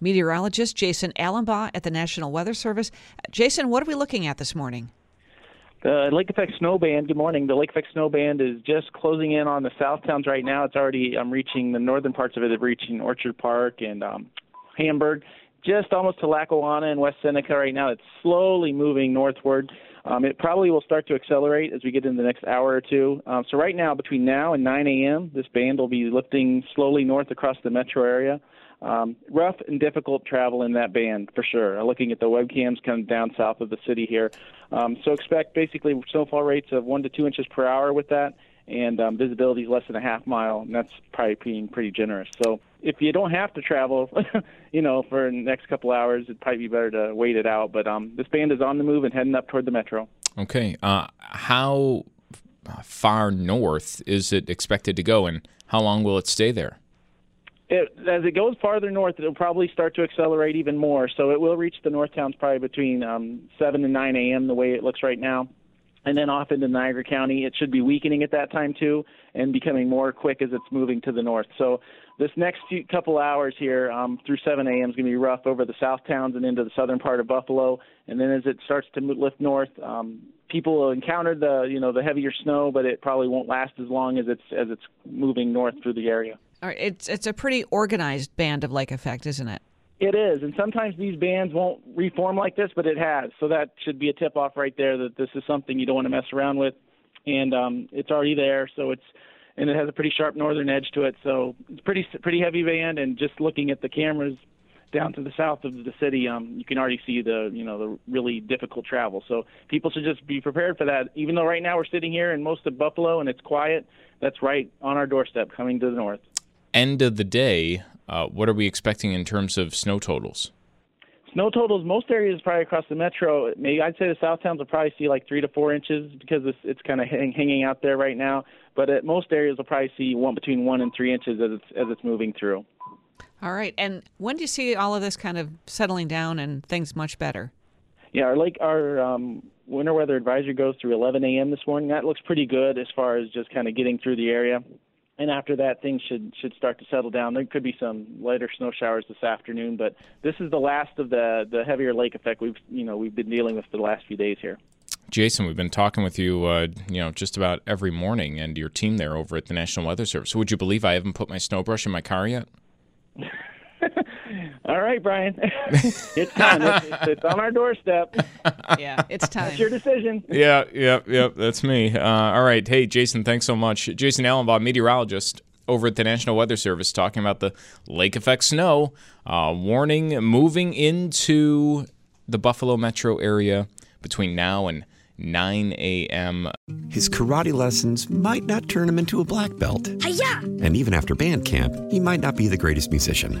Meteorologist Jason Alumbaugh at the National Weather Service. Jason, what are we looking at this morning? The lake effect snow band. Good morning. The lake effect snow band is just closing in on the south towns right now. It's already um, reaching the northern parts of it. It's reaching Orchard Park and um, Hamburg, just almost to Lackawanna and West Seneca right now. It's slowly moving northward. Um, it probably will start to accelerate as we get in the next hour or two. Um, so right now, between now and 9 a.m., this band will be lifting slowly north across the metro area. Um, rough and difficult travel in that band for sure. Uh, looking at the webcams coming down south of the city here, um, so expect basically snowfall rates of one to two inches per hour with that, and um, visibility is less than a half mile, and that's probably being pretty generous. So if you don't have to travel, you know, for the next couple hours, it'd probably be better to wait it out. But um, this band is on the move and heading up toward the metro. Okay. Uh, how far north is it expected to go, and how long will it stay there? It, as it goes farther north, it'll probably start to accelerate even more. So it will reach the north towns probably between um, 7 and 9 a.m. the way it looks right now. And then off into Niagara County, it should be weakening at that time too, and becoming more quick as it's moving to the north. So this next few couple hours here um, through 7 a.m. is going to be rough over the south towns and into the southern part of Buffalo. And then as it starts to lift north, um, people will encounter the you know the heavier snow, but it probably won't last as long as it's as it's moving north through the area. All right, it's it's a pretty organized band of lake effect, isn't it? It is, and sometimes these bands won't reform like this, but it has. So that should be a tip off right there that this is something you don't want to mess around with, and um, it's already there. So it's and it has a pretty sharp northern edge to it. So it's pretty pretty heavy band, and just looking at the cameras down to the south of the city, um, you can already see the you know the really difficult travel. So people should just be prepared for that. Even though right now we're sitting here in most of Buffalo and it's quiet, that's right on our doorstep coming to the north. End of the day, uh, what are we expecting in terms of snow totals? Snow totals, most areas probably across the metro. Maybe I'd say the south towns will probably see like three to four inches because it's it's kind of hang, hanging out there right now. But at most areas, will probably see one between one and three inches as it's as it's moving through. All right, and when do you see all of this kind of settling down and things much better? Yeah, our lake our um, winter weather advisory goes through 11 a.m. this morning. That looks pretty good as far as just kind of getting through the area. And after that, things should should start to settle down. There could be some lighter snow showers this afternoon, but this is the last of the the heavier lake effect we've you know we've been dealing with for the last few days here. Jason, we've been talking with you, uh, you know, just about every morning, and your team there over at the National Weather Service. Would you believe I haven't put my snow brush in my car yet? All right, Brian, it's time. It's, it's, it's on our doorstep. Yeah, it's time. It's your decision. Yeah, yep, yep, that's me. Uh, all right, hey, Jason, thanks so much. Jason Alumbaugh, meteorologist over at the National Weather Service, talking about the lake effect snow uh, warning moving into the Buffalo metro area between now and 9 a.m. His karate lessons might not turn him into a black belt. Hi-ya! And even after band camp, he might not be the greatest musician.